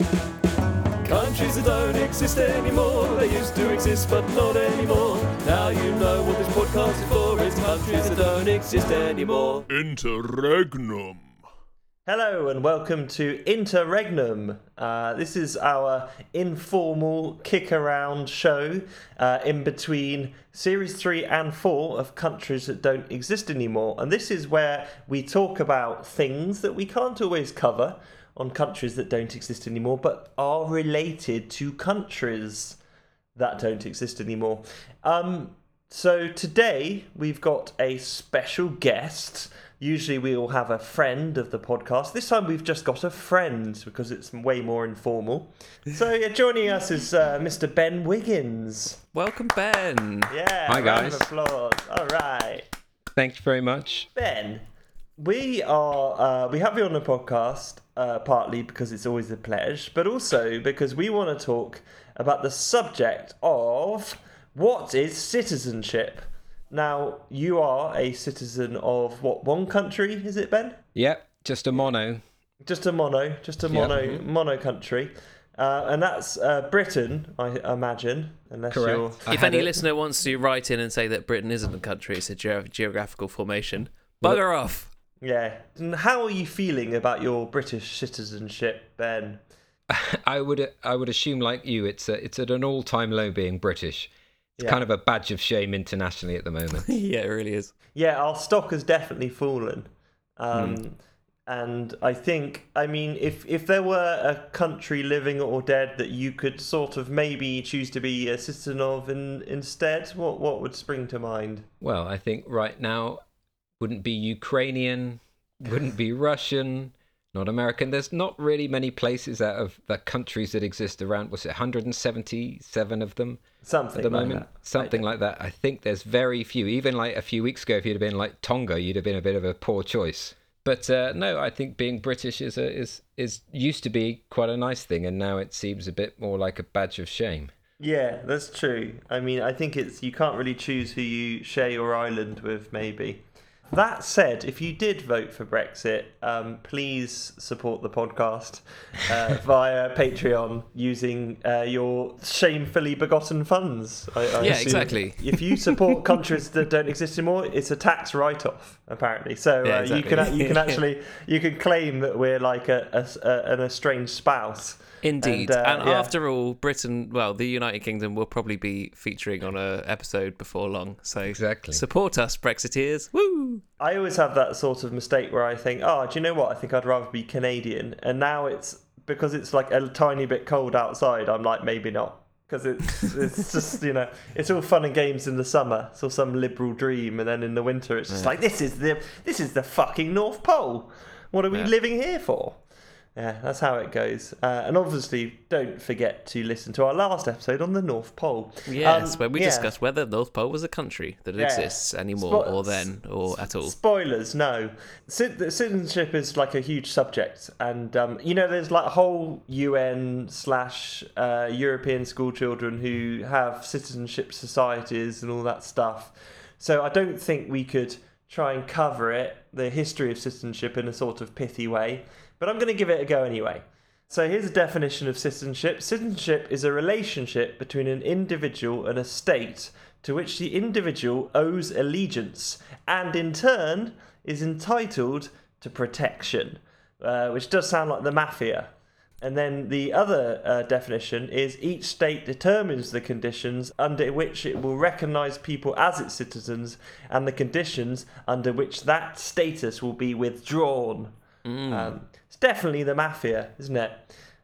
Countries that don't exist anymore. They used to exist, but not anymore. Now you know what this podcast is for. It's countries that don't exist anymore. Interregnum. Hello and welcome to Interregnum. Uh, this is our informal kick around show uh, in between series three and four of countries that don't exist anymore. And this is where we talk about things that we can't always cover on countries that don't exist anymore, but are related to countries that don't exist anymore. Um, so today we've got a special guest. Usually we all have a friend of the podcast. This time we've just got a friend because it's way more informal. So yeah, joining us is uh, Mr. Ben Wiggins. Welcome, Ben. Yeah. Hi, round of guys. applause. All right. Thank you very much. Ben, we are uh, we have you on the podcast uh, partly because it's always a pleasure, but also because we want to talk about the subject of what is citizenship. Now, you are a citizen of what one country is it, Ben? Yep, just a mono. Just a mono, just a Yeah. mono mono country, uh, and that's uh, Britain, I imagine, unless Correct. you're. I if had any it- listener wants to write in and say that Britain isn't a country, it's a ge- geographical formation, bugger off. Yeah. And how are you feeling about your British citizenship, Ben? I would I would assume like you, it's a, it's at an all time low being British. It's Yeah. kind of a badge of shame internationally at the moment. yeah, it really is. Yeah, our stock has definitely fallen. Um, And I think, I mean, if if there were a country living or dead that you could sort of maybe choose to be a citizen of in, instead, what what would spring to mind? well, I think right now wouldn't be Ukrainian, wouldn't be Russian, not American. There's not really many places out of the countries that exist around. Was it 177 of them? Something at the like moment. that. Something like that. I think there's very few. Even like a few weeks ago, if you'd have been like Tonga, you'd have been a bit of a poor choice. But uh, no, I think being British is a, is is used to be quite a nice thing, and now it seems a bit more like a badge of shame. Yeah, that's true. I mean, I think it's you can't really choose who you share your island with, maybe. That said, if you did vote for Brexit, um, please support the podcast uh, via Patreon using uh, your shamefully begotten funds. I, I Yeah, assume. exactly. If you support countries that don't exist anymore, it's a tax write-off, apparently. So Yeah, uh, you can you can actually you can claim that we're like a, a- a- an estranged spouse. Indeed. And, And, uh, yeah. after all, Britain, well, the United Kingdom will probably be featuring on a episode before long. So Exactly. support us, Brexiteers. Woo! I always have that sort of mistake where I think, oh, do you know what? I think I'd rather be Canadian. And now it's because it's like a tiny bit cold outside. I'm like, maybe not. Because it's, it's just, you know, it's all fun and games in the summer. It's all some liberal dream. And then in the winter, it's just like, this is the this is the fucking North Pole. What are we Yeah. living here for? Yeah, that's how it goes. Uh, and obviously, don't forget to listen to our last episode on the North Pole. Yes, Um, where we yeah. discussed whether the North Pole was a country that Yeah. exists anymore, Spot- or then, or at all. Spoilers, no. Cit- Citizenship is like a huge subject, and um, you know, there's like a whole UN slash uh, European school children who have citizenship societies and all that stuff. So I don't think we could try and cover it, the history of citizenship, in a sort of pithy way. But I'm going to give it a go anyway. So here's a definition of citizenship. Citizenship is a relationship between an individual and a state to which the individual owes allegiance and in turn is entitled to protection, uh, which does sound like the mafia. And then the other uh, definition is each state determines the conditions under which it will recognise people as its citizens and the conditions under which that status will be withdrawn. Um, it's definitely the mafia, isn't it?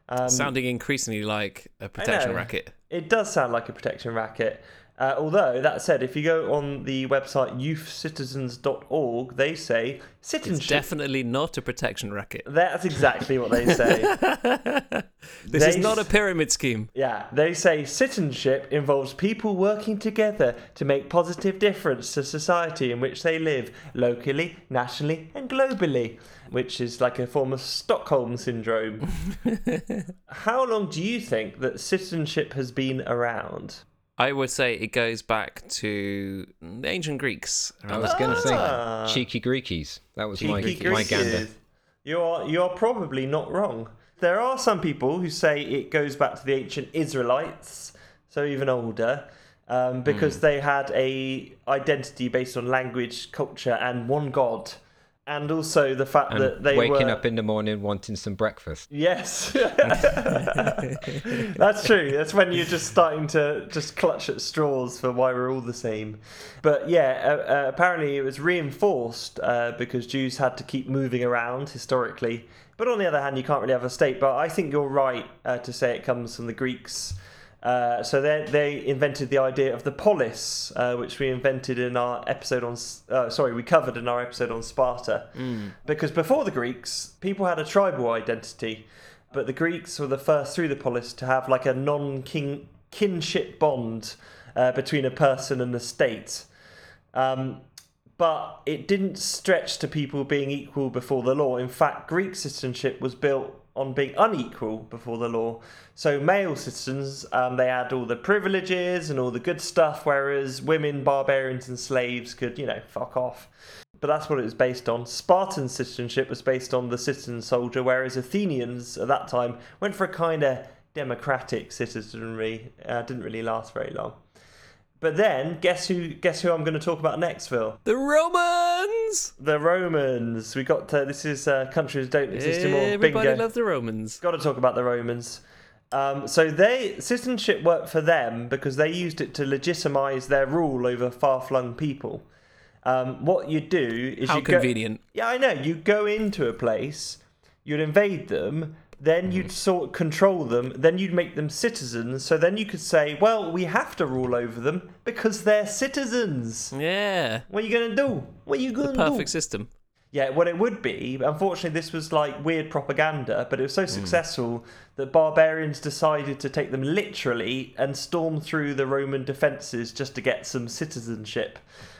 Um, Sounding increasingly like a protection racket. it does sound like a protection racket. Uh, although, that said, if you go on the website youthcitizens.org, they say It's citizenship. definitely not a protection racket. That's exactly what they say. This is not a pyramid scheme. Yeah, they say citizenship involves people working together to make positive difference to society in which they live, locally, nationally, and globally, which is like a form of Stockholm syndrome. How long do you think that citizenship has been around? I would say it goes back to the ancient Greeks. I around was that going to. Ah. say cheeky Greekies. That was my Cheeky my Greekies. gander. You're you're probably not wrong. There are some people who say it goes back to the ancient Israelites, so even older, um, because Hmm. they had a identity based on language, culture, and one god, and also the fact And that they were. waking were up in the morning wanting some breakfast. Yes, that's true. That's when you're just starting to just clutch at straws for why we're all the same. But yeah, uh, uh, apparently it was reinforced uh, because Jews had to keep moving around historically. But on the other hand, you can't really have a state. But I think you're right uh, to say it comes from the Greeks. Uh, so they they invented the idea of the polis, uh, which we invented in our episode on. Uh, sorry, we covered in our episode on Sparta. Because before the Greeks, people had a tribal identity, but the Greeks were the first through the polis to have like a non-king kinship bond uh, between a person and the state. Um, but it didn't stretch to people being equal before the law. In fact, Greek citizenship was built on being unequal before the law. So male citizens, um, they had all the privileges and all the good stuff, whereas women, barbarians, and slaves could, you know, fuck off. But that's what it was based on. Spartan citizenship was based on the citizen soldier, whereas Athenians at that time went for a kind of democratic citizenry. Uh, didn't really last very long. But then, guess who? Guess who I'm going to talk about next, Phil? The Romans. The Romans. We got to, this is uh, countries don't exist anymore. Everybody Bingo. loved the Romans. Got to talk about the Romans. Um, so they citizenship worked for them because they used it to legitimize their rule over far-flung people. Um, what you do is How you go, convenient. yeah, I know. You go into a place, you'd invade them, then you'd sort of control them, then you'd make them citizens. So then you could say, well, we have to rule over them because they're citizens. Yeah. What are you gonna do? What are you gonna do? Perfect system. Yeah, what it would be, unfortunately, this was like weird propaganda, but it was so Hmm. successful that barbarians decided to take them literally and storm through the Roman defences just to get some citizenship.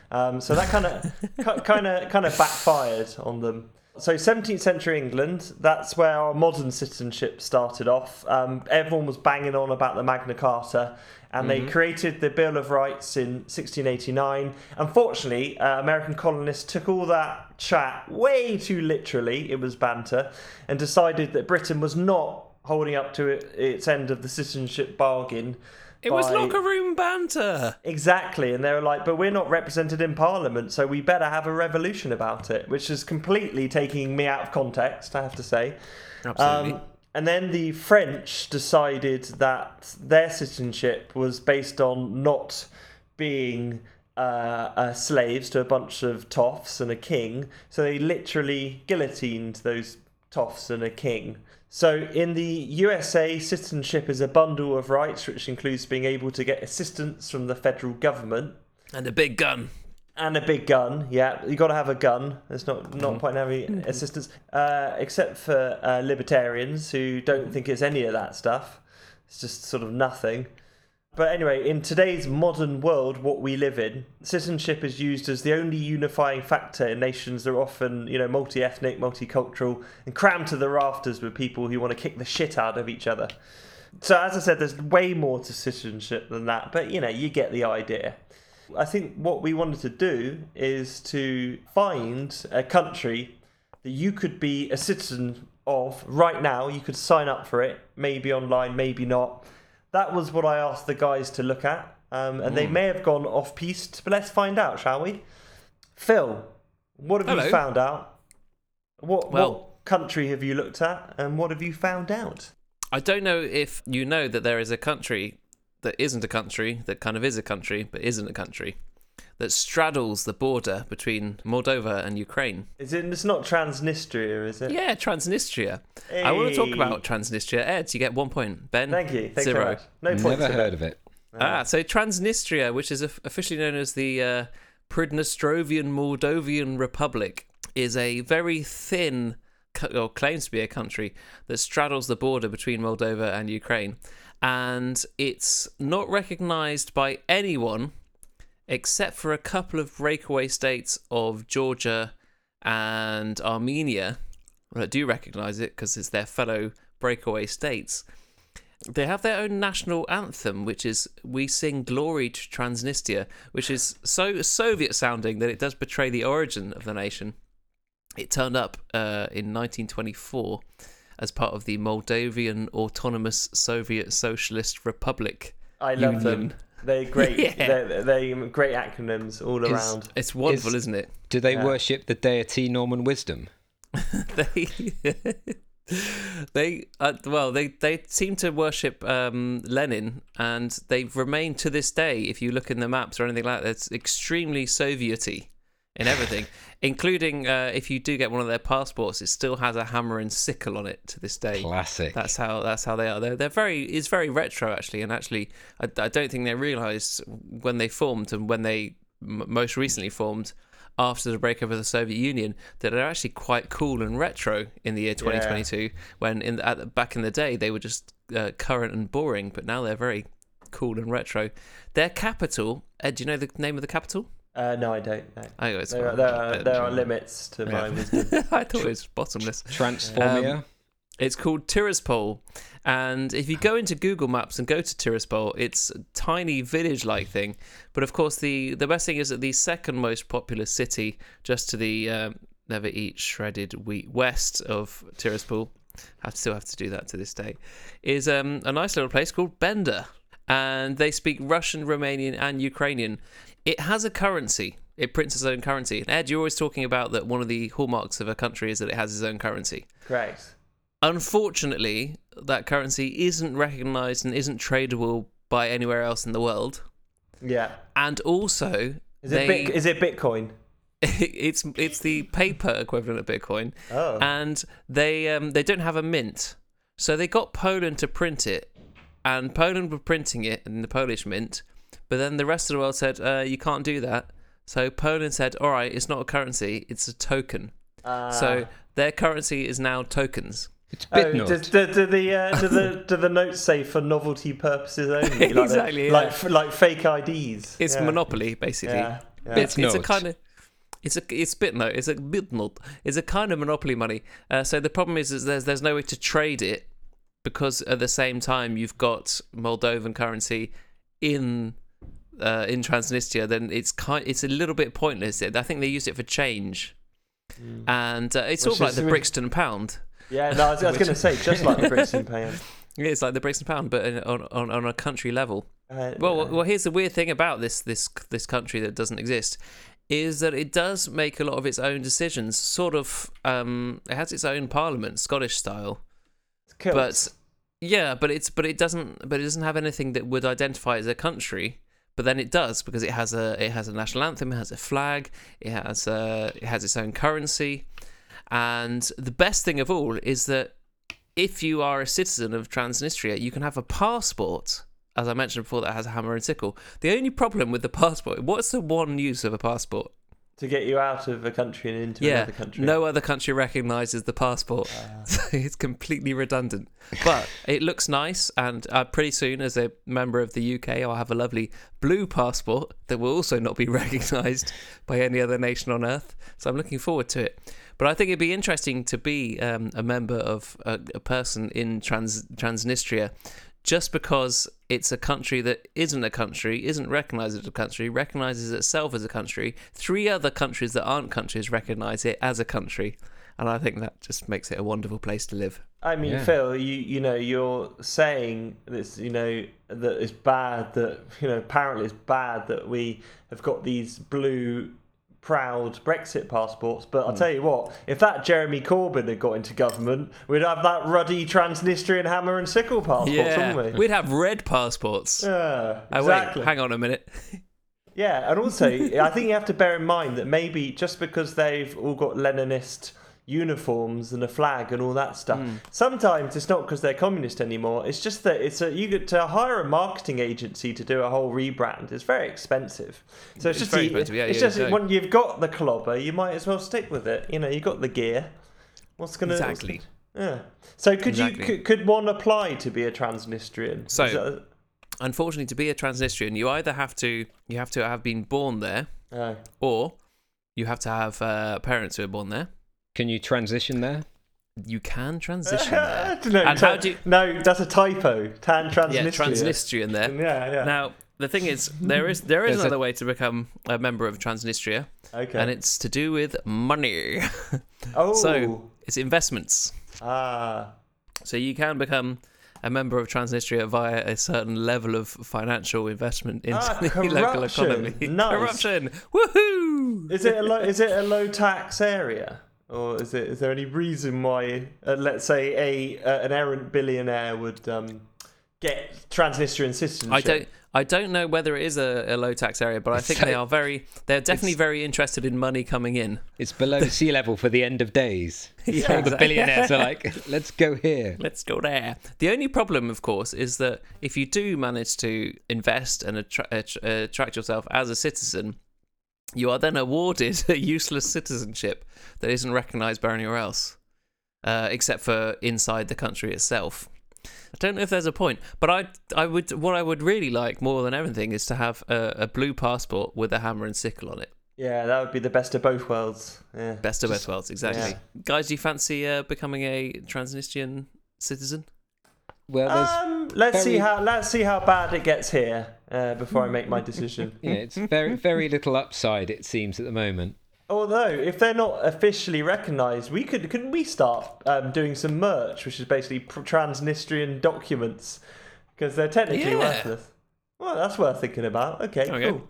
Um, so that kind of, kind of, kind of backfired on them. So 17th century England, that's where our modern citizenship started off. Um, everyone was banging on about the Magna Carta, and they created the Bill of Rights in 1689. Unfortunately, uh, American colonists took all that chat way too literally, it was banter, and decided that Britain was not holding up to its end of the citizenship bargain. It was by- locker room banter. Exactly, and they were like, but we're not represented in Parliament, so we better have a revolution about it, which is completely taking me out of context, I have to say. Absolutely. Um, and then the French decided that their citizenship was based on not being uh, uh, slaves to a bunch of toffs and a king, so they literally guillotined those toffs and a king. So in the USA, citizenship is a bundle of rights, which includes being able to get assistance from the federal government and a big gun. and a big gun. Yeah, you got to have a gun. There's not not point in having assistance, uh, except for uh, libertarians who don't think it's any of that stuff. It's just sort of nothing. But anyway, in today's modern world, what we live in, citizenship is used as the only unifying factor in nations that are often, you know, multi-ethnic, multicultural, and crammed to the rafters with people who want to kick the shit out of each other. So, as I said, there's way more to citizenship than that, but you know, you get the idea. I think what we wanted to do is to find a country that you could be a citizen of right now. You could sign up for it, maybe online, maybe not. That was what I asked the guys to look at, um, and they may have gone off piste, but let's find out, shall we? Phil, what have you found out? What, Well- what country have you looked at, and what have you found out? I don't know if you know that there is a country that isn't a country, that kind of is a country, but isn't a country, that straddles the border between Moldova and Ukraine. Is it? It's not Transnistria, is it? Yeah, Transnistria. I want to talk about Transnistria. Ed, you get one point. Ben, Thank you. Thanks zero. very much. No points. Never heard of it. Ah, so Transnistria, which is officially known as the uh, Pridnestrovian Moldovan Republic, is a very thin, or claims to be a country that straddles the border between Moldova and Ukraine, and it's not recognised by anyone except for a couple of breakaway states of Georgia and Armenia that do recognise it because it's their fellow breakaway states. They have their own national anthem, which is "We Sing Glory to Transnistria," which is so Soviet sounding that it does betray the origin of the nation. It turned up uh, in 1924 as part of the Moldavian Autonomous Soviet Socialist Republic. I love them. Union. They're great. Yeah. they're, they're great acronyms all Is- around. It's wonderful, Is- isn't it? Do they Yeah. worship the deity Norman Wisdom? they they uh, well they they seem to worship um, Lenin and they've remained to this day if you look in the maps or anything like that it's extremely soviety in everything including uh, if you do get one of their passports it still has a hammer and sickle on it to this day Classic. that's how that's how they are. They're they're very it's very retro actually, and actually I, I don't think they realised when they formed and when they m- most recently formed after the breakup of the Soviet Union that they're actually quite cool and retro in the year 2022. When in at, the- back in the day they were just uh, current and boring, but now they're very cool and retro. Their capital, Ed, do you know the name of the capital? Uh, no, I don't. No. I know There, are, there, are, there are limits to my Yeah. wisdom. I thought it was bottomless. Transformia. Um, It's called Tiraspol, and if you go into Google Maps and go to Tiraspol, it's a tiny village-like thing. But of course, the the best thing is that the second most populous city, just to the um, never eat shredded wheat west of Tiraspol, I still have to do that to this day, is um, a nice little place called Bender, and they speak Russian, Romanian, and Ukrainian. It has a currency. It prints its own currency. And Ed, you're always talking about that one of the hallmarks of a country is that it has its own currency. Correct. Unfortunately, that currency isn't recognized and isn't tradable by anywhere else in the world. Yeah. And also, Is they, it bit, is it Bitcoin? it's it's the paper equivalent of Bitcoin, Oh. and they um, they don't have a mint, so they got Poland to print it, and Poland were printing it in the Polish mint, but then the rest of the world said uh, you can't do that. So Poland said, all right, it's not a currency, it's a token. Ah. So their currency is now tokens. it's Oh, Bitnot. does, do, do the uh, do the do the notes say for novelty purposes only? Like Exactly, Like yeah. f- like fake IDs. It's yeah. monopoly basically. Yeah. yeah. It's, it's a kind of it's a it's bitnote. It's a bitnote. It's a kind of monopoly money. Uh, so the problem is, is there's there's no way to trade it because at the same time you've got Moldovan currency in uh, in Transnistria. Then it's kind it's a little bit pointless. I think they use it for change, and uh, it's Which sort of like the Brixton pound. Yeah, no, I was, was going to say just like the Brixton pound. It's like the Brixton pound, but in, on, on on a country level. Uh, Well, well, here's the weird thing about this this this country that doesn't exist, is that it does make a lot of its own decisions. Sort of, um, it has its own parliament, Scottish style, but yeah, but it's but it doesn't but it doesn't have anything that would identify it as a country. But then it does because it has a it has a national anthem, it has a flag, it has a, it has its own currency, and the best thing of all is that if you are a citizen of Transnistria, you can have a passport, as I mentioned before, that has a hammer and sickle. The only problem with the passport, what's the one use of a passport? To get you out of a country and into yeah, another country. no other country recognises the passport, so it's completely redundant. But it looks nice, and uh, pretty soon, as a member of the UK, I'll have a lovely blue passport that will also not be recognised by any other nation on earth. So I'm looking forward to it. But I think it'd be interesting to be um, a member of a, a person in Trans Transnistria, just because it's a country that isn't a country, isn't recognised as a country, recognises itself as a country. Three other countries that aren't countries recognise it as a country, and I think that just makes it a wonderful place to live. I mean, Yeah. Phil, you you know, you're saying this, you know, that it's bad that you know apparently it's bad that we have got these blue proud Brexit passports. But Hmm. I'll tell you what, if that Jeremy Corbyn had got into government, we'd have that ruddy Transnistrian hammer and sickle passports, yeah, wouldn't we? we'd have red passports. Yeah, Oh, exactly. wait, hang on a minute. Yeah, and also I think you have to bear in mind that maybe just because they've all got Leninist uniforms and a flag and all that stuff, Hmm. sometimes it's not because they're communist anymore. It's just that it's a you get to hire a marketing agency to do a whole rebrand. It's very expensive. So it's, It's just you- yeah, it's yeah, just when you've got the clobber, you might as well stick with it. You know, you've got the gear. What's gonna Exactly. gonna- yeah. So could you could, could one apply to be a Transnistrian? So- that- Unfortunately, to be a Transnistrian, you either have to you have to have been born there, oh. or you have to have uh, parents who are born there. Can you transition there? You can transition there. no, And how do you- no, that's a typo. Tan Transnistria. yeah, Transnistrian there. Yeah, yeah. Now, the thing is, there is there is There's a- another way to become a member of Transnistria, okay. and it's to do with money. oh, so- it's investments. ah, So you can become a member of Transnistria via a certain level of financial investment into Ah, the local economy. Nice. Corruption. Woohoo! Is it a low, is it a low tax area, or is it is there any reason why, uh, let's say, a uh, an errant billionaire would um, get Transnistrian citizenship? I don't. I don't know whether it is a, a low tax area, but I think So- they are very. They're definitely very interested in money coming in. It's below sea level for the end of days. Yeah, All the billionaires are like, let's go here. Let's go there. The only problem, of course, is that if you do manage to invest and attra- attr- attract yourself as a citizen, you are then awarded a useless citizenship that isn't recognised by anywhere else, uh, except for inside the country itself. I don't know if there's a point, but I, I would, what I would really like more than everything is to have a, a blue passport with a hammer and sickle on it. Yeah, that would be the best of both worlds. Yeah. Best of both worlds, exactly. yeah. Guys, do you fancy uh, becoming a Transnistrian citizen? Well, Um, let's see how let's see how bad it gets here uh, before I make my decision. yeah, it's very, very little upside, it seems, at the moment. Although, if they're not officially recognised, we could couldn't we start um, doing some merch, which is basically Transnistrian documents, because they're technically Yeah. worthless. Well, that's worth thinking about. Okay, Okay. cool.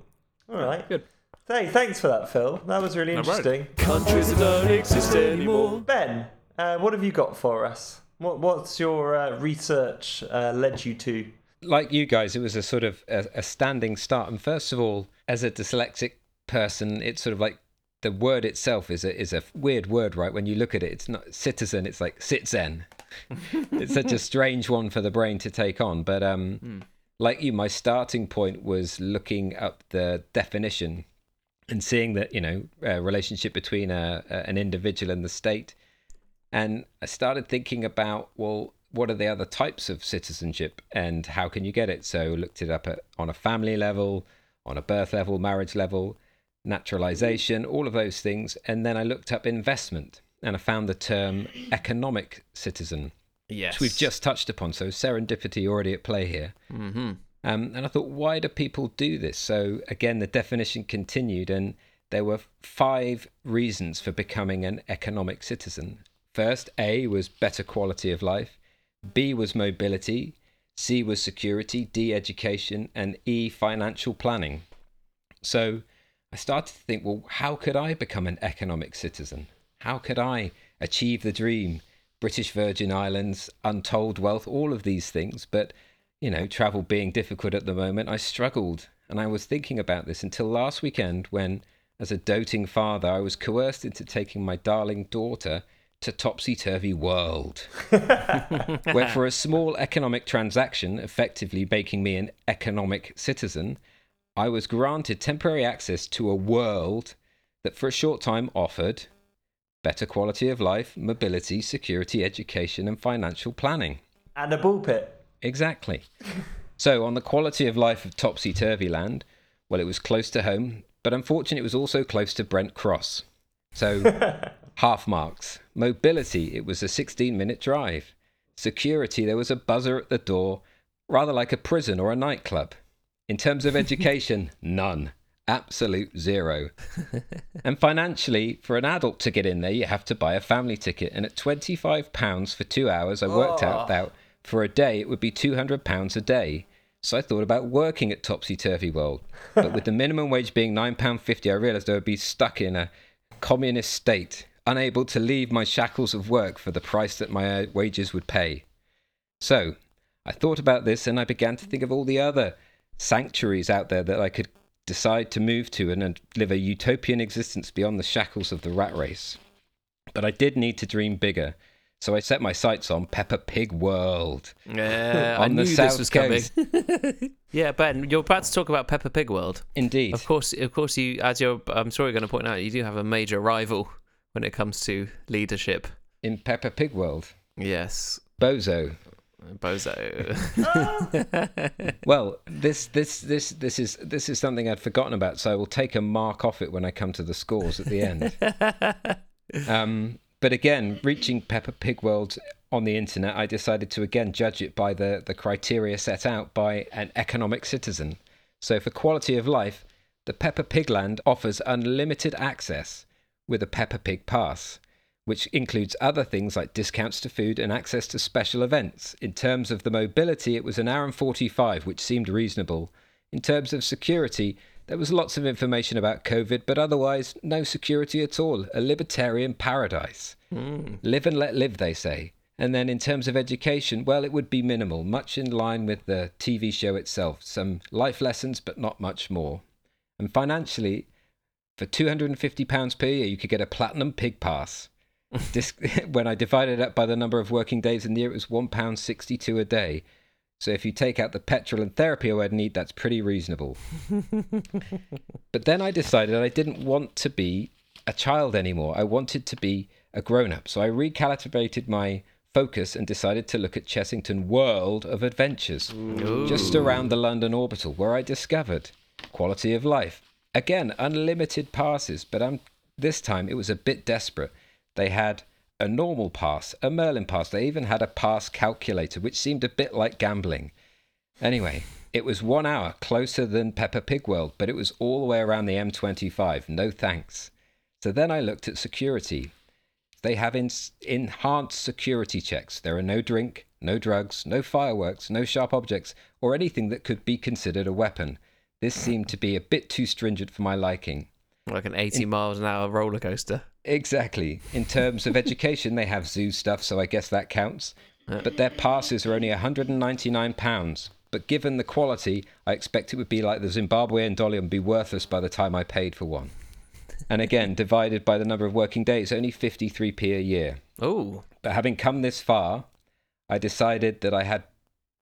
All right. Good. Hey, thanks for that, Phil. That was really No problem. interesting. Countries that don't exist anymore. Ben, uh, what have you got for us? What What's your uh, research uh, led you to? Like you guys, it was a sort of a, a standing start. And first of all, as a dyslexic person, it's sort of like the word itself is a is a weird word, right? When you look at it, it's not citizen; it's like sitzen. it's such a strange one for the brain to take on. But um, like you, my starting point was looking up the definition and seeing that you know a relationship between a, a, an individual and the state. And I started thinking about, well, what are the other types of citizenship and how can you get it? So looked it up at, on a family level, on a birth level, marriage level, naturalization, all of those things. And then I looked up investment and I found the term economic citizen, Yes. which we've just touched upon. So serendipity already at play here. hmm Um, and I thought, why do people do this? So again, the definition continued, and there were five reasons for becoming an economic citizen. First, A was better quality of life, B was mobility, C was security, D education, and E financial planning. So I started to think, well, how could I become an economic citizen? How could I achieve the dream? British Virgin Islands, untold wealth, all of these things. But, you know, travel being difficult at the moment, I struggled. And I was thinking about this until last weekend when, as a doting father, I was coerced into taking my darling daughter to Topsy Turvy World, where for a small economic transaction, effectively making me an economic citizen, I was granted temporary access to a world that for a short time offered better quality of life, mobility, security, education, and financial planning. And a bull pit. Exactly. so, on the quality of life of Topsy Turvy Land, well, it was close to home, but unfortunately, it was also close to Brent Cross. So, half marks. Mobility, it was a 16 minute drive. Security, there was a buzzer at the door, rather like a prison or a nightclub. In terms of education, none. Absolute zero. and financially, for an adult to get in there, you have to buy a family ticket. And at £25 for two hours, I worked out oh. that for a day, it would be £200 a day. So I thought about working at Topsy Turvy World. But with the minimum wage being £9.50, I realised I would be stuck in a communist state, unable to leave my shackles of work for the price that my uh, wages would pay. So I thought about this and I began to think of all the other sanctuaries out there that I could decide to move to and, and live a utopian existence beyond the shackles of the rat race. But I did need to dream bigger. So I set my sights on Peppa Pig World. Yeah, I On the knew South this was coming. yeah, Ben, you're about to talk about Peppa Pig World. Indeed. Of course, of course, you as you're. I'm sorry, you're going to point out, you do have a major rival when it comes to leadership. In Peppa Pig World. Yes, Bozo. Bozo. Well, this this this this is this is something I'd forgotten about, so I will take a mark off it when I come to the scores at the end. um, but again, reaching Peppa Pig World on the internet, I decided to again judge it by the the criteria set out by an economic citizen. So for quality of life, the Peppa Pig Land offers unlimited access with a Peppa Pig pass, which includes other things like discounts to food and access to special events. In terms of the mobility, it was an hour and 45, which seemed reasonable. In terms of security, there was lots of information about COVID, but otherwise, no security at all. A libertarian paradise. Hmm. Live and let live, they say. And then in terms of education, well, it would be minimal, much in line with the TV show itself. Some life lessons, but not much more. And financially, for £250 per year, you could get a platinum pig pass. Dis- when I divided it up by the number of working days in the year, it was £1.62 a day. So if you take out the petrol and therapy I would need, that's pretty reasonable. but then I decided I didn't want to be a child anymore. I wanted to be a grown up. So I recalibrated my focus and decided to look at Chessington World of Adventures, just around the London orbital, where I discovered quality of life. Again, unlimited passes, but um, this time it was a bit desperate. They had a normal pass, a Merlin pass. They even had a pass calculator, which seemed a bit like gambling. Anyway, it was one hour closer than Peppa Pig World, but it was all the way around the M25. No thanks. So then I looked at security. They have in- enhanced security checks. There are no drink, no drugs, no fireworks, no sharp objects, or anything that could be considered a weapon. This seemed to be a bit too stringent for my liking. Like an 80 miles an hour roller coaster. Exactly. In terms of education, they have zoo stuff, so I guess that counts. But their passes are only £199. But given the quality, I expect it would be like the Zimbabwean dollar and be worthless by the time I paid for one. And again, divided by the number of working days, only 53p a year. Oh, But having come this far, I decided that I had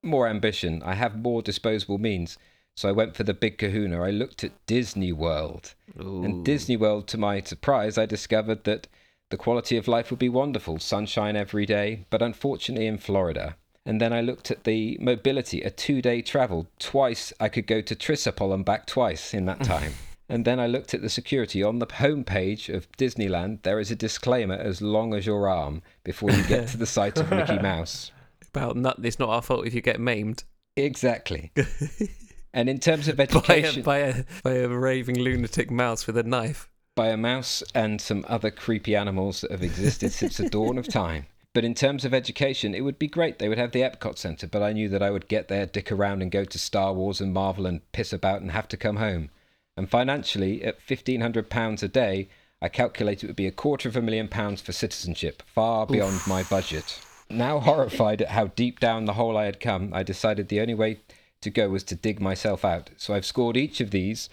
more ambition. I have more disposable means. So I went for the big kahuna. I looked at Disney World. And Disney World, to my surprise, I discovered that the quality of life would be wonderful sunshine every day, but unfortunately in Florida. And then I looked at the mobility, a two day travel. Twice I could go to Trisopol and back twice in that time. and then I looked at the security. On the homepage of Disneyland, there is a disclaimer as long as your arm before you get to the site of Mickey Mouse. about nut. It's not our fault if you get maimed Exactly. and in terms of by a, education, by a by a raving lunatic mouse with a knife. by a mouse and some other creepy animals that have existed since the dawn of time. But in terms of education, it would be great. They would have the Epcot Centre, but I knew that I would get there, dick around, and go to Star Wars and Marvel and piss about and have to come home. And financially, at £1,500 a day, I calculate it would be a quarter of a million pounds for citizenship, far beyond my budget. Now horrified at how deep down the hole I had come, I decided the only way to go was to dig myself out. So I've scored each of these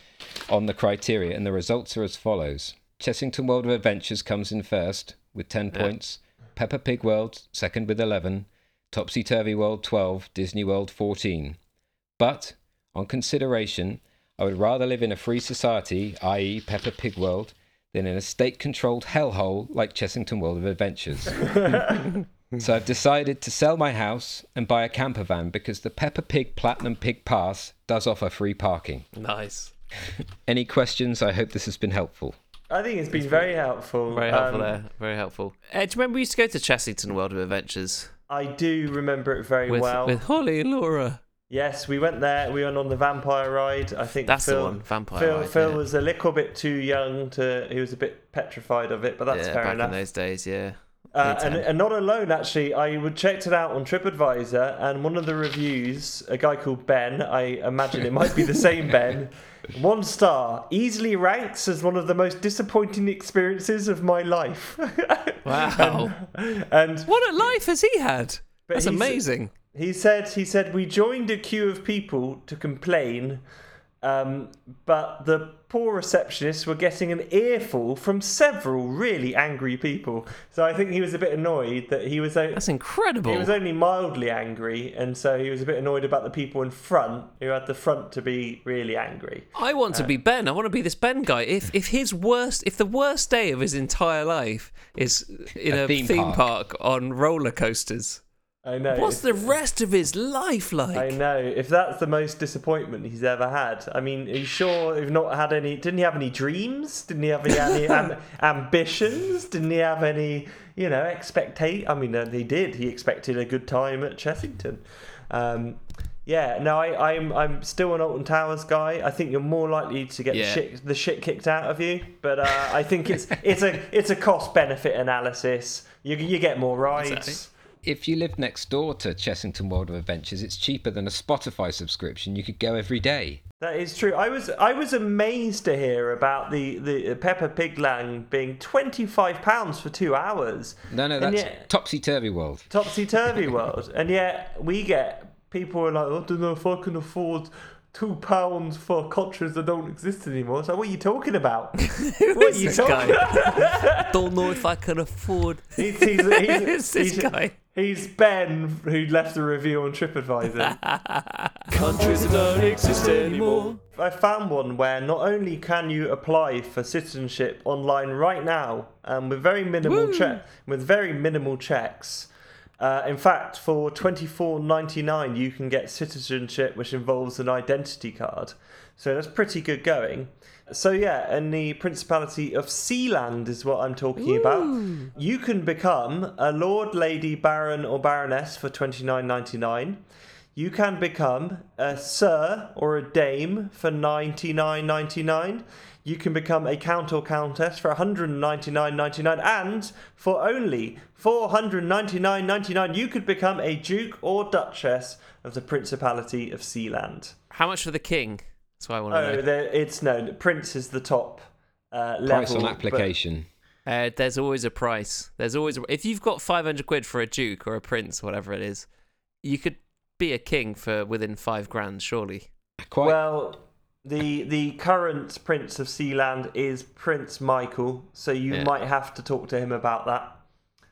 on the criteria, and the results are as follows. Chessington World of Adventures comes in first with 10 points. Peppa Pig World second with 11. Topsy Turvy World 12. Disney World 14. But, on consideration, I would rather live in a free society, i.e., Peppa Pig World, than in a state controlled hellhole like Chessington World of Adventures. so I've decided to sell my house and buy a camper van because the Peppa Pig Platinum Pig Pass does offer free parking. Nice. Any questions? I hope this has been helpful. I think it's been very helpful. Very helpful Um, there. Very helpful. Uh, do you remember we used to go to Chessington World of Adventures I do remember it very with well. with Holly and Laura? Yes, we went there. We went on the vampire ride. I think That's the Phil, one, vampire Phil, ride, Phil yeah. was a little bit too young to. He was a bit petrified of it, but that's yeah, fair back enough. in those days, yeah. Uh, and, and not alone, actually, I would checked it out on TripAdvisor, and one of the reviews, a guy called Ben, I imagine it might be the same Ben, one star, easily ranks as one of the most disappointing experiences of my life. Wow. and what a life has he had? That's amazing. he said, he said, we joined a queue of people to complain, um, but the poor receptionists were getting an earful from several really angry people. So I think he was a bit annoyed that he was. o- That's incredible. He was only mildly angry, and so he was a bit annoyed about the people in front who had the front to be really angry. I want to be Ben. I want to be this Ben guy. If if his worst, if the worst day of his entire life is in a, A theme theme, park. park. on roller coasters, I know. what's the rest of his life like? I know. If that's the most disappointment he's ever had, I mean, are you sure he's not had any? Didn't he have any dreams? Didn't he have any, any am, ambitions? Didn't he have any, you know, expectate? I mean, uh, he did. He expected a good time at Chessington. Um, Yeah, no, I, I'm I'm still an Alton Towers guy. I think you're more likely to get Yeah. the shit the shit kicked out of you, but uh, I think it's it's a it's a cost benefit analysis. You you get more rides. Exactly. If you live next door to Chessington World of Adventures, it's cheaper than a Spotify subscription. You could go every day. That is true. I was I was amazed to hear about the the uh, Peppa Pig Land being twenty five pounds for two hours. No, no, And that's topsy turvy world. topsy turvy world, and yet we get people are like, oh, I don't know if I can afford two pounds for cultures that don't exist anymore. It's like, what are you talking about? what are you talking? guy? Don't know if I can afford. He's, he's, he's, Who's this he's- guy? He's Ben who left a review on TripAdvisor. Countries that don't exist anymore. I found one where not only can you apply for citizenship online right now, and with very minimal check, with very minimal checks. Uh, in fact, for twenty four ninety nine, you can get citizenship, which involves an identity card. So that's pretty good going. So yeah, and the Principality of Sealand is what I'm talking about. You can become a Lord, Lady, Baron, or Baroness for twenty nine ninety nine. You can become a Sir or a Dame for ninety nine ninety nine. You can become a Count or Countess for one hundred ninety nine ninety nine, and for only four hundred ninety nine ninety nine, you could become a Duke or Duchess of the Principality of Sealand. How much for the king? That's what I want to Oh, know. there, it's no Prince is the top uh, level. Price on but- application. Uh, there's always a price. There's always a, if you've got 500 quid for a duke or a prince, whatever it is, you could be a king for within five grand, surely. Quite. Well, the the current Prince of Sealand is Prince Michael, so you Yeah. might have to talk to him about that.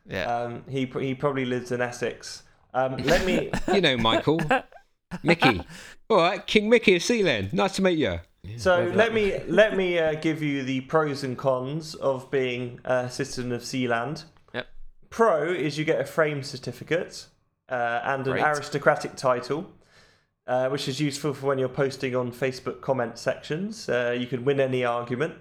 Yeah. Um, he he probably lives in Essex. Um, let me. you know, Michael. Mickey. All right, King Mickey of Sealand. Nice to meet you. So let me let me uh, give you the pros and cons of being a citizen of Sealand. Yep. Pro is you get a frame certificate uh, and an Great. aristocratic title, uh, which is useful for when you're posting on Facebook comment sections. Uh, you can win any argument.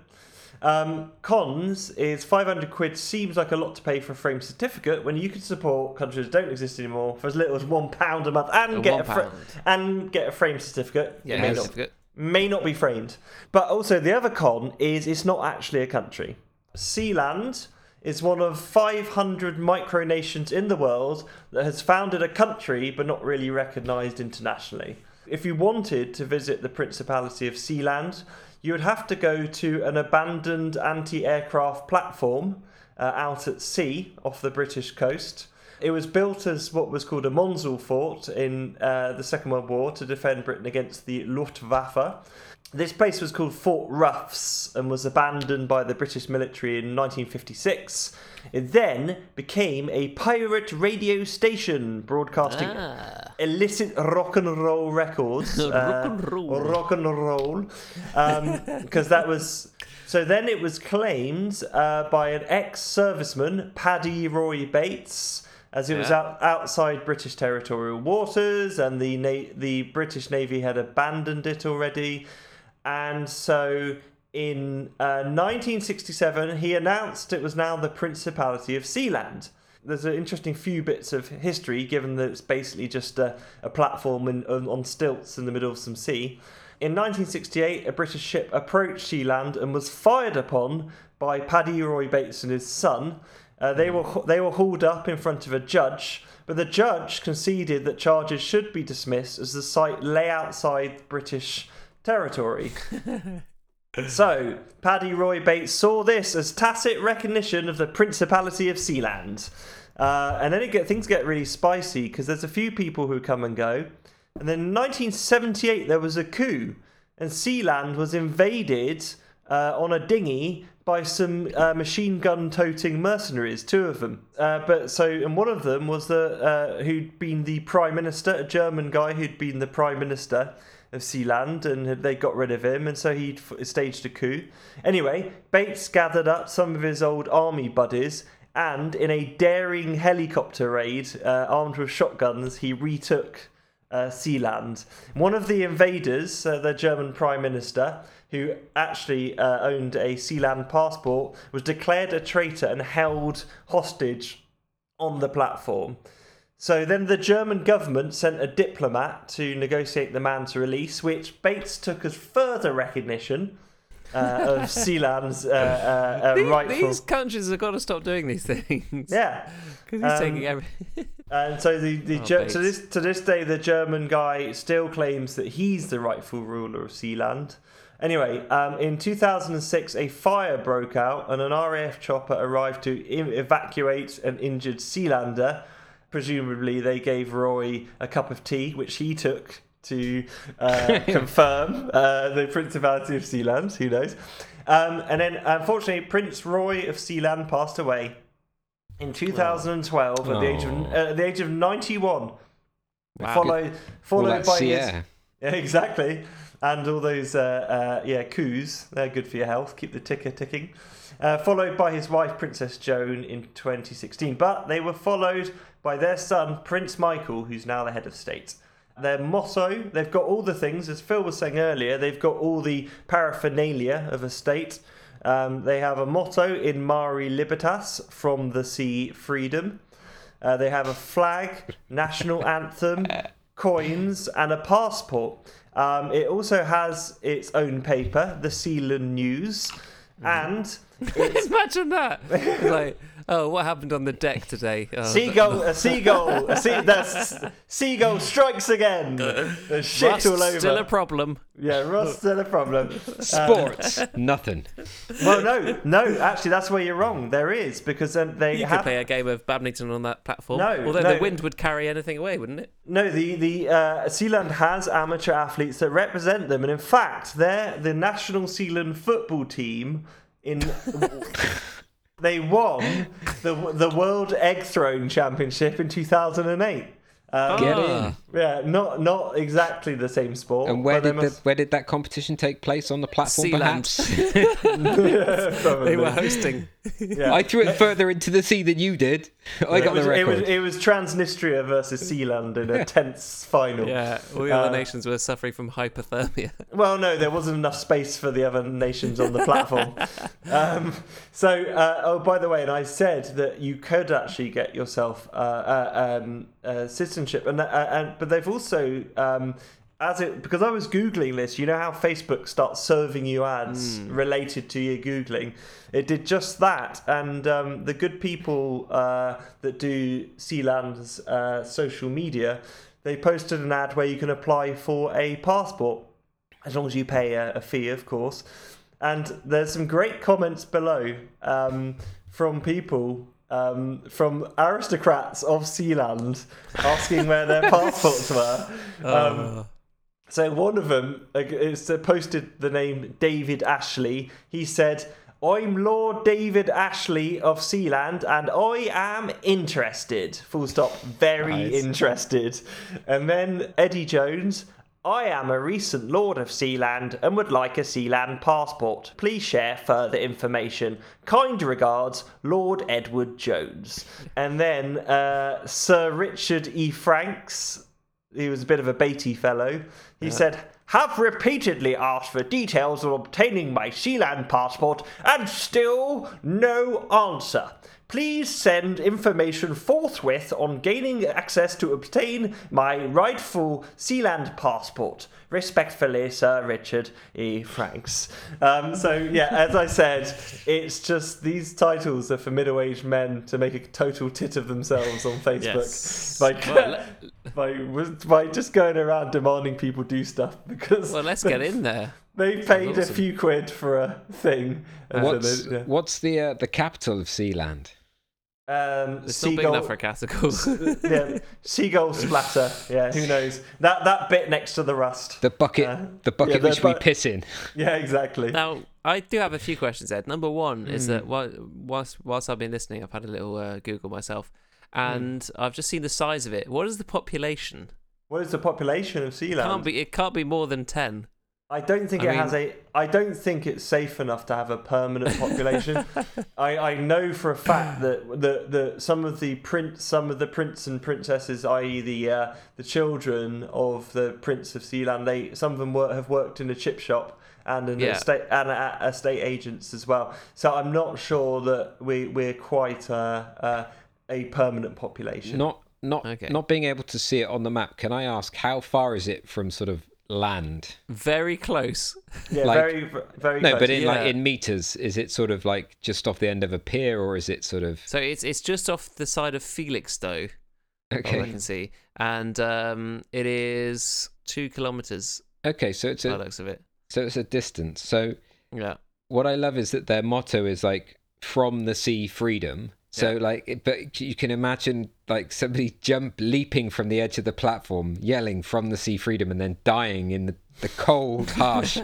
Um, cons is 500 quid seems like a lot to pay for a frame certificate when you can support countries that don't exist anymore for as little as one pound a month and Uh, get a fra- and get a frame certificate. yeah. May not- may not be framed. But also, the other con is it's not actually a country. Sealand is one of 500 micronations in the world that has founded a country but not really recognised internationally. If you wanted to visit the Principality of Sealand, you would have to go to an abandoned anti aircraft platform uh, out at sea off the British coast. It was built as what was called a Maunsell fort in uh, the Second World War to defend Britain against the Luftwaffe. This place was called Fort Roughs and was abandoned by the British military in 1956. It then became a pirate radio station broadcasting Ah. illicit rock and roll records. uh, Rock and roll. Rock and roll. Because that was. So then it was claimed uh, by an ex serviceman, Paddy Roy Bates, as it was out, outside British territorial waters and the, na- the British Navy had abandoned it already. And so in uh, 1967, he announced it was now the Principality of Sealand. There's an interesting few bits of history, given that it's basically just a, a platform in, on, stilts in the middle of some sea. In 1968, a British ship approached Sealand and was fired upon by Paddy Roy Bates and his son. Uh, they were they were hauled up in front of a judge, but the judge conceded that charges should be dismissed as the site lay outside British territory. So, Paddy Roy Bates saw this as tacit recognition of the Principality of Sealand. Uh, and then it get, things get really spicy because there's a few people who come and go. And then in 1978, there was a coup, and Sealand was invaded uh, on a dinghy by some uh, machine gun toting mercenaries, two of them. Uh, but so, and one of them was the uh, who'd been the prime minister, a German guy who'd been the prime minister of Sealand, and they got rid of him, and so he staged a coup. Anyway, Bates gathered up some of his old army buddies, and in a daring helicopter raid, uh, armed with shotguns, he retook uh, Sealand. One of the invaders, uh, the German Prime Minister, who actually uh, owned a Sealand passport, was declared a traitor and held hostage on the platform. So then the German government sent a diplomat to negotiate the man's release, which Bates took as further recognition uh, of Sealand's uh, uh, uh, These, rightful. these countries have got to stop doing these things. Yeah. Because he's Um, taking every. And so the, the Oh, Ger- this to this day, the German guy still claims that he's the rightful ruler of Sealand. Anyway, um, in 2006, a fire broke out, and an RAF chopper arrived to evacuate an injured Sealander. Presumably, they gave Roy a cup of tea, which he took to uh, confirm uh, the Principality of Sealand. Who knows? Um, and then, unfortunately, Prince Roy of Sealand passed away in 2012 at the age of Oh. uh, at the age of 91. Wow. Followed followed that by his yeah, exactly, and all those uh, uh, yeah coups. They're good for your health. Keep the ticker ticking. Uh, followed by his wife Princess Joan in 2016, but they were followed by their son Prince Michael, who's now the head of state. Their motto, they've got all the things, as Phil was saying earlier, they've got all the paraphernalia of a state. Um, they have a motto in Mare Libertas, from the sea freedom. Uh, they have a flag, national anthem, coins, and a passport. Um, it also has its own paper, the Sealand News, and it's Imagine that. Like, oh, what happened on the deck today? Oh, seagull, a seagull, a sea, that's seagull strikes again. There's shit rust, all over. Still a problem. yeah, rust still a problem. Sports, nothing. Well, no, no, actually, that's where you're wrong. There is because then they You have could play a game of badminton on that platform. No, Although no. the wind would carry anything away, wouldn't it? No, the the uh, Sealand has amateur athletes that represent them, and in fact, they're the national Sealand football team. In they won the the World Egg Throwing Championship in two thousand and eight. Um, Get in. yeah, not not exactly the same sport. And where but they did the, where did that competition take place on the platform? Sealand. Perhaps probably. They were hosting. Yeah. I threw it further into the sea than you did. I it got was, the it record. was it was Transnistria versus Sealand in a tense final. Yeah, all the other Uh, nations were suffering from hypothermia. Well, no, there wasn't enough space for the other nations on the platform. um, so, uh, oh, by the way, and I said that you could actually get yourself uh, uh, um, uh, citizenship, and uh, and but they've also. Um, as it because I was googling this, you know how Facebook starts serving you ads related to your googling. It did just that, and um, the good people uh, that do Sealand's uh, social media, they posted an ad where you can apply for a passport as long as you pay a, a fee, of course. And there's some great comments below um, from people. Um, from aristocrats of Sealand asking where their passports were. Um, so one of them is uh, posted the name David Ashley. He said, "I'm Lord David Ashley of Sealand, and I am interested." Full stop. Very Nice. interested. And then Eddie Jones. I am a recent Lord of Sealand and would like a Sealand passport. Please share further information. Kind regards, Lord Edward Jones. And then uh, Sir Richard E. Franks he was a bit of a baity fellow. He said, Have repeatedly asked for details of obtaining my Sealand passport and still no answer. Please send information forthwith on gaining access to obtain my rightful Sealand passport. Respectfully, Sir Richard E. Franks. Um, so, yeah, as I said, it's just these titles are for middle aged men to make a total tit of themselves on Facebook. Yes. Like, Well, by by just going around demanding people do stuff because Well, let's get in there. they paid a few quid for a thing. What's they- yeah. what's the uh, the capital of Sealand? Um, It's not big seagull, enough for a category. yeah, seagull splatter. Yeah, who knows that that bit next to the rust. The bucket, Uh, the bucket yeah, the which we piss in. Yeah, exactly. now, I do have a few questions, Ed. Number one is Hmm. that whilst, whilst I've been listening, I've had a little uh, Google myself, Hmm. and I've just seen the size of it. What is the population? What is the population of Sealand? Can't be. It can't be more than ten. I don't think I it has a. I don't think it's safe enough to have a permanent population. I, I know for a fact that the, the some of the prince some of the prince and princesses, i.e. the uh, the children of the Prince of Sealand, they some of them work, have worked in a chip shop and an Yeah. estate and a, estate agents as well. So I'm not sure that we we're quite uh, uh, a permanent population. Not not Okay. not being able to see it on the map. Can I ask how far is it from sort of land? Very close. Yeah, Like- very, very. No, close. but in Yeah. like in meters, is it sort of like just off the end of a pier, or is it sort of So it's it's just off the side of Felixstowe, from what I can see, and um, it is two kilometers. Okay, so it's By a looks of it. so it's a distance. So Yeah. what I love is that their motto is like from the sea freedom. So Yeah. like, but you can imagine like somebody jump leaping from the edge of the platform, yelling from the sea freedom, and then dying in the, the cold, harsh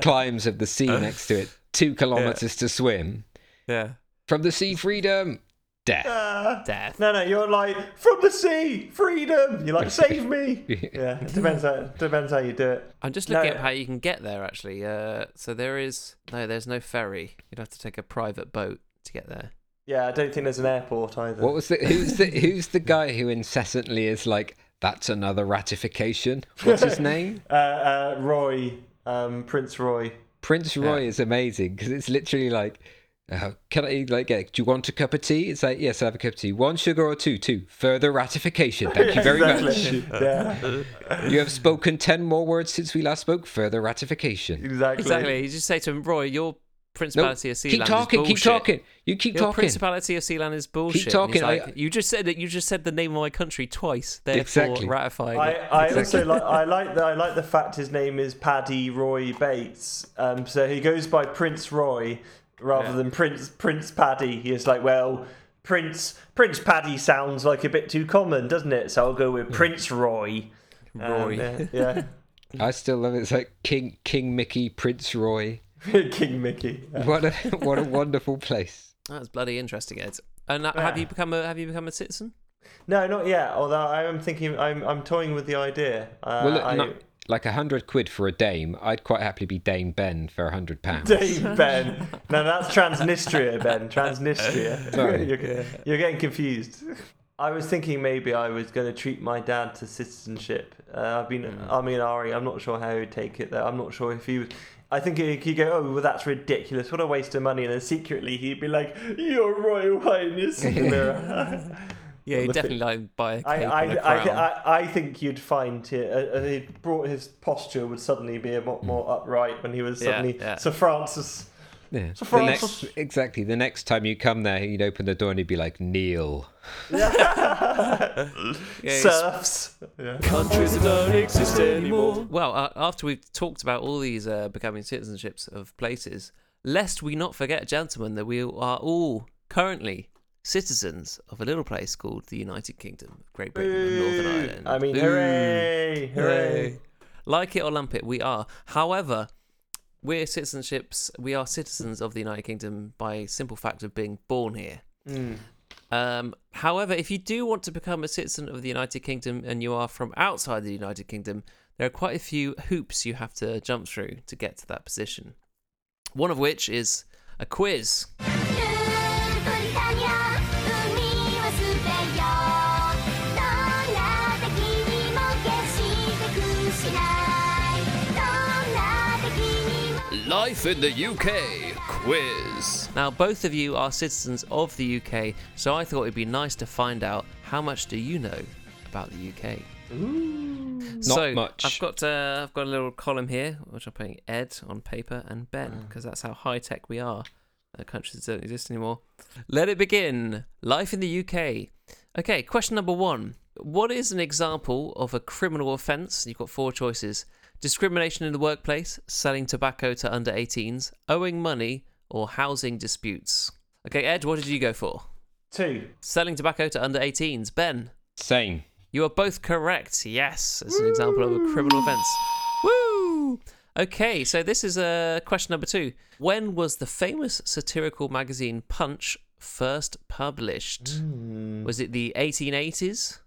climbs of the sea next to it. Two kilometers to swim Yeah. from the sea freedom. Death. Ah. Death. No, no, you're like from the sea, freedom. You're like save me. yeah, it depends how depends how you do it. I'm just No. looking at how you can get there. Actually, uh, so there is no, there's no ferry. You'd have to take a private boat to get there. Yeah, I don't think there's an airport either. What was the who's the who's the guy who incessantly is like that's another ratification? What's his name? Uh, uh, Roy, um, Prince Roy. Prince Roy is amazing because it's literally like, uh, can I like get? Do you want a cup of tea? It's like yes, I have a cup of tea. One sugar or two? Two. Further ratification. Thank you very exactly. much. Yeah, You have spoken ten more words since we last spoke. Further ratification. exactly. Exactly. You just say to him, Roy, your No, Principality of Sealand keep talking. is Keep talking. You keep Your talking. Principality of Sealand is bullshit. And talking, he's I- you just said that. You just said the name of my country twice. Therefore, Exactly. ratifying I, it. I also like I like the I like the fact his name is Paddy Roy Bates. Um, so he goes by Prince Roy rather Yeah. than Prince Prince Paddy. He's like, well, Prince Prince Paddy sounds like a bit too common, doesn't it? So I'll go with Prince Roy. Roy. Um, yeah, I still love it. It's like King King Mickey, Prince Roy. Yeah. King Mickey. What a what a wonderful place. That's bloody interesting, Ed. And uh, have you become a have you become a citizen? No, not yet. Although I am thinking, I'm I'm toying with the idea. Uh, Well, look, I, not- like a hundred quid for a dame, I'd quite happily be Dame Ben for a hundred pounds. Dame Ben. No, that's Transnistria, Ben. Transnistria. Sorry. you're, you're getting confused. I was thinking maybe I was going to treat my dad to citizenship. Uh, I've been, I mean, Ari, I'm not sure how he'd take it though. I'm not sure if he would. I think he'd he'd go, oh, well, that's ridiculous. What a waste of money. And then secretly he'd be like, Your Royal Highness. And they're- Yeah, you Look definitely like buy a cape I, I, and a I, crown. I, I think you'd find he, uh, he brought his posture would suddenly be a lot more upright when he was Yeah, suddenly yeah. Sir Francis. Yeah. So The next, exactly. The next time you come there, he'd open the door and he'd be like, "Kneel." Yeah, Serfs. Yeah. Countries that don't exist anymore. Well, uh, after we've talked about all these uh, becoming citizenships of places, lest we not forget, gentlemen, that we are all currently citizens of a little place called the United Kingdom Great Britain and Northern Ireland. I mean, Boo. hooray, hooray. Like it or lump it, we are. However, we're citizenships. We are citizens of the United Kingdom by simple fact of being born here. Mm. Um, however, if you do want to become a citizen of the United Kingdom and you are from outside the United Kingdom, there are quite a few hoops you have to jump through to get to that position. One of which is a quiz. Life in the UK quiz. Now, both of you are citizens of the UK, so I thought it'd be nice to find out how much do you know about the UK. Not so much. I've got uh, I've got a little column here, which I'm putting Ed on paper and Ben because that's how high tech we are. Uh, countries that don't exist anymore. Let it begin. Life in the UK. Okay, question number one. What is an example of a criminal offence? You've got four choices: discrimination in the workplace, selling tobacco to under 18s, owing money, or housing disputes. Okay, Ed, what did you go for? Two. Selling tobacco to under 18s. Ben. Same. You are both correct. Yes, it's an example of a criminal offence. Woo! Okay, so this is uh, question number two. When was the famous satirical magazine Punch first published? Was it the 1880s,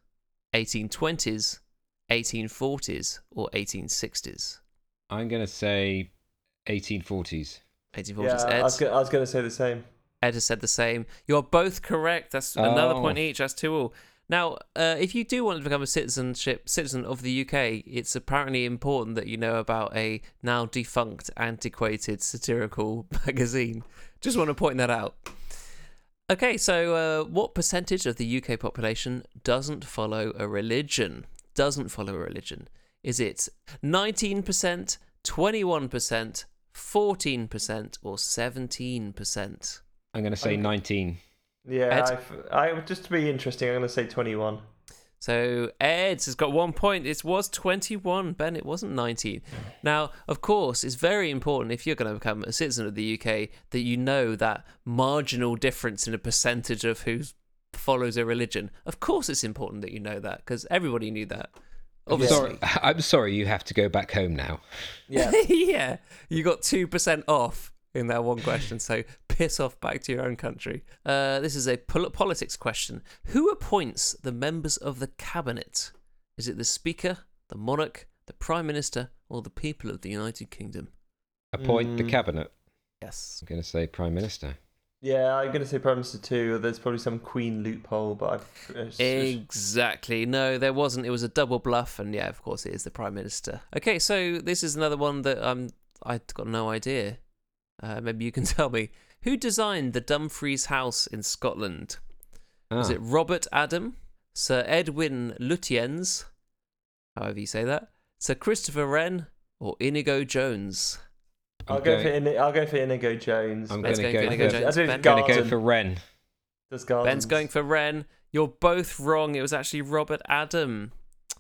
1820s, 1840s, or 1860s? I'm gonna say 1840s. 1840s. Yeah, Ed, I was, go- I was going to say the same. Ed has said the same. You're both correct. That's another Oh. point each. That's two all. Now, uh, if you do want to become a citizenship citizen of the UK, it's apparently important that you know about a now defunct, antiquated satirical magazine. Just want to point that out. Okay, so uh, what percentage of the UK population doesn't follow a religion? Doesn't follow a religion? Is it 19%, 21%, 14%, or 17%? I'm going to say Okay. 19. Yeah, I, I just to be interesting, I'm going to say 21. So Ed has got one point. It was 21, Ben. It wasn't 19. Now, of course, it's very important if you're going to become a citizen of the UK that you know that marginal difference in a percentage of who follows a religion. Of course, it's important that you know that because everybody knew that. Obviously. Sorry, I'm sorry, you have to go back home now. Yeah. yeah, you got 2% off in that one question. So piss off back to your own country. Uh, this is a pol- politics question. Who appoints the members of the cabinet? Is it the Speaker, the Monarch, the Prime Minister, or the people of the United Kingdom? Appoint the Mm. cabinet. Yes. I'm going to say Prime Minister. Yeah, I'm going to say Prime Minister too. There's probably some Queen loophole, but I've, it's- it's- Exactly. No, there wasn't. It was a double bluff, and yeah, of course, it is the Prime Minister. Okay, so this is another one that um, I've got no idea. Uh, maybe you can tell me. Who designed the Dumfries House in Scotland? Was Ah, it Robert Adam, Sir Edwin Lutyens, however you say that, Sir Christopher Wren, or Inigo Jones? I'll I'm go for Ini- I'll go for Inigo Jones. I'm Let's going go to for go Inigo for, I Jones. do Ben? going to go Garden. for Wren. Does Gardens. Ben's going for Wren. You're both wrong. It was actually Robert Adam.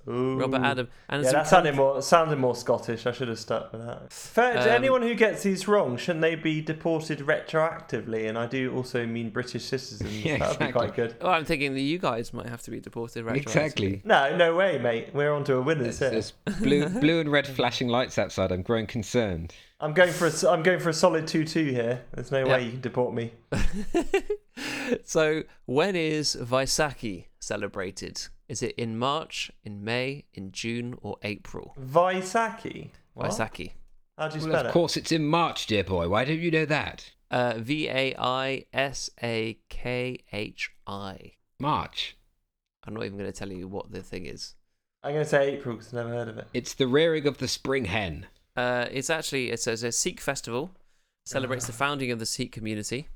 Ooh. Robert Adam. And Yeah, that sounded more sounded more Scottish. I should have stuck with that. For, Um, anyone who gets these wrong, shouldn't they be deported retroactively? And I do also mean British citizens. Yeah, that would be quite good. Oh, I'm thinking that you guys might have to be deported. retroactively. Exactly. No, no way, mate. We're on to a winners There's, here. there's blue, blue and red flashing lights outside. I'm growing concerned. I'm going for a, s- I'm going for a solid two-two here. There's no Yeah. way you can deport me. so, when is Vaisakhi celebrated? Is it in March, in May, in June, or April? Vaisakhi. What? Vaisakhi. How do you Well, spell of it? course, it's in March, dear boy. Why don't you know that? Uh, V A I S A K H I. March. I'm not even going to tell you what the thing is. I'm going to say April because I've never heard of it. It's the rearing of the spring hen. Uh, it's actually it's, a- it's a Sikh festival. Celebrates the founding of the Sikh community,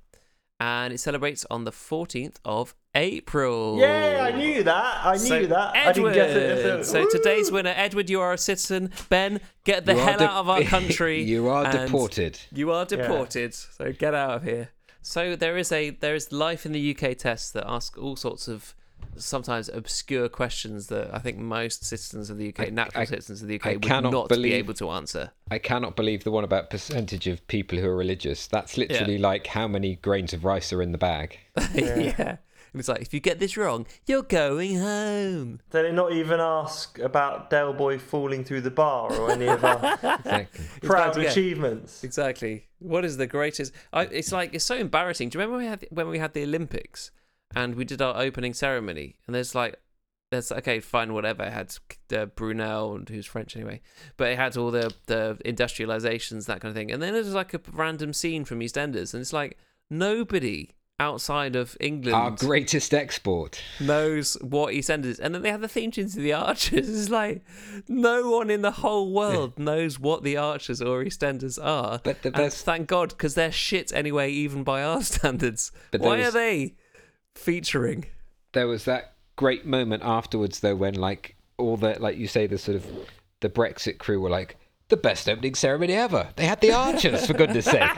and it celebrates on the 14th of April. Yeah, I knew that. I knew So, that. Edward. I didn't get it. So, Woo! today's winner, Edward, you are a citizen. Ben, get the You hell de- out of our country. you are deported. You are deported. So get out of here. So there is a there is life in the UK test that ask all sorts of sometimes obscure questions that I think most citizens of the UK, I- natural I- citizens of the UK, I would cannot not be able to answer. I cannot believe the one about percentage of people who are religious. That's literally like how many grains of rice are in the bag. yeah. And it's like if you get this wrong, you're going home. They did not even ask about Del Boy falling through the bar or any of our Exactly. proud to get- achievements? Exactly. What is the greatest? I, it's like it's so embarrassing. Do you remember when we had when we had the Olympics and we did our opening ceremony? And there's like, there's okay, fine, whatever. It had uh, Brunel, and who's French anyway, but it had all the the industrializations that kind of thing. And then there's like a random scene from EastEnders, and it's like nobody outside of England Our greatest export. knows what EastEnders is. And then they have the theme tune to the Archers. It's like no one in the whole world knows what the Archers or EastEnders are. But the best- thank God, because they're shit anyway, even by our standards. But Why was- are they featuring? There was that great moment afterwards, though, when like all the like you say the sort of the Brexit crew were like the best opening ceremony ever. They had the archers for goodness sake.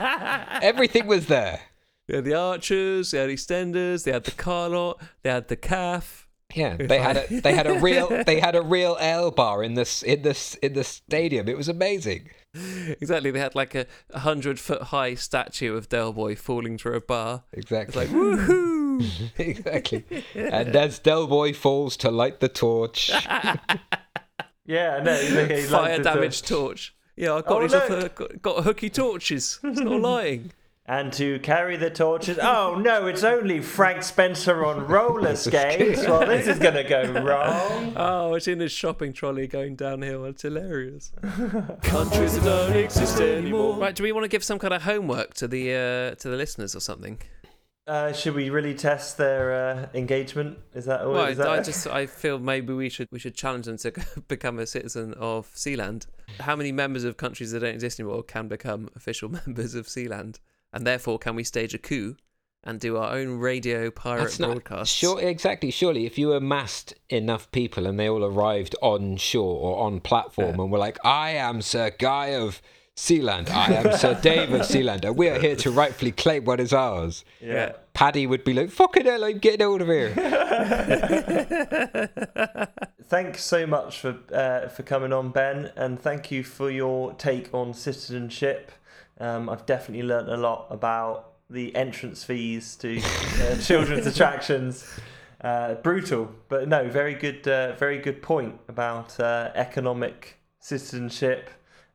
Everything was there. They had the Archers, they had EastEnders, they had the Carlot, they had the Calf. Yeah, they had a they had a real they had a real ale bar in this in this in the stadium. It was amazing. Exactly, they had like a hundred foot high statue of Del Boy falling through a bar. Exactly, It's Exactly. like woohoo! exactly. And as Del Boy falls to light the torch, Yeah, no. he- he Fire liked it, damage torch. Yeah, I got Oh, these look. off, uh, got, got hooky torches. It's not lying. And to carry the torches. Oh no, it's only Frank Spencer on roller skates. Well, this is gonna go wrong. Oh, it's in his shopping trolley going downhill. It's hilarious. Countries that don't exist anymore. Right, do we want to give some kind of homework to the uh, to the listeners or something? Uh, should we really test their uh, engagement? Is that all? Well, is that I just I feel maybe we should we should challenge them to become a citizen of Sealand. How many members of countries that don't exist anymore can become official members of Sealand? And therefore, can we stage a coup and do our own radio pirate That's not broadcasts. sure exactly. Surely, if you amassed enough people and they all arrived on shore or on platform Yeah. and were like, "I am Sir Guy of Sealand. I am Sir Dave of Sealand, and we are here to rightfully claim what is ours." Yeah. Paddy would be like, "Fucking hell, I'm getting out of here." Thanks so much for uh, for coming on, Ben, and thank you for your take on citizenship. Um, I've definitely learnt a lot about the entrance fees to uh, children's attractions. Uh, brutal, but no, very good, uh, very good point about uh, economic citizenship.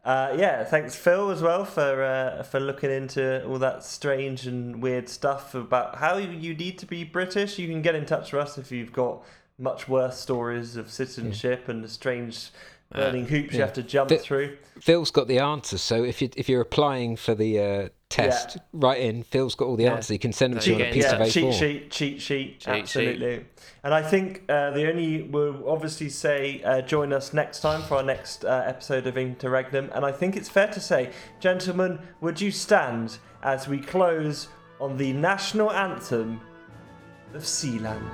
Uh, yeah, thanks Phil as well for uh, for looking into all that strange and weird stuff about how you need to be British. You can get in touch with us if you've got much worse stories of citizenship and the strange learning hoops you have to jump Fi- through. Phil's got the answer. so if you if you're applying for the uh, test, Yeah. write in. Phil's got all the Yeah. answers. He can send them No, to you on a piece yeah, of A4. cheat sheet, cheat sheet, Cheat absolutely. And I think uh, the only we'll obviously say uh, join us next time for our next uh, episode of Interregnum. And I think it's fair to say, gentlemen, would you stand as we close on the national anthem of Sealand?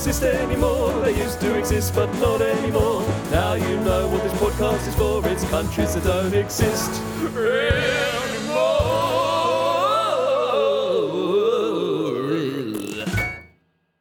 Exist anymore. They used to exist, but not anymore. Now you know what this podcast is for. It's countries that don't exist.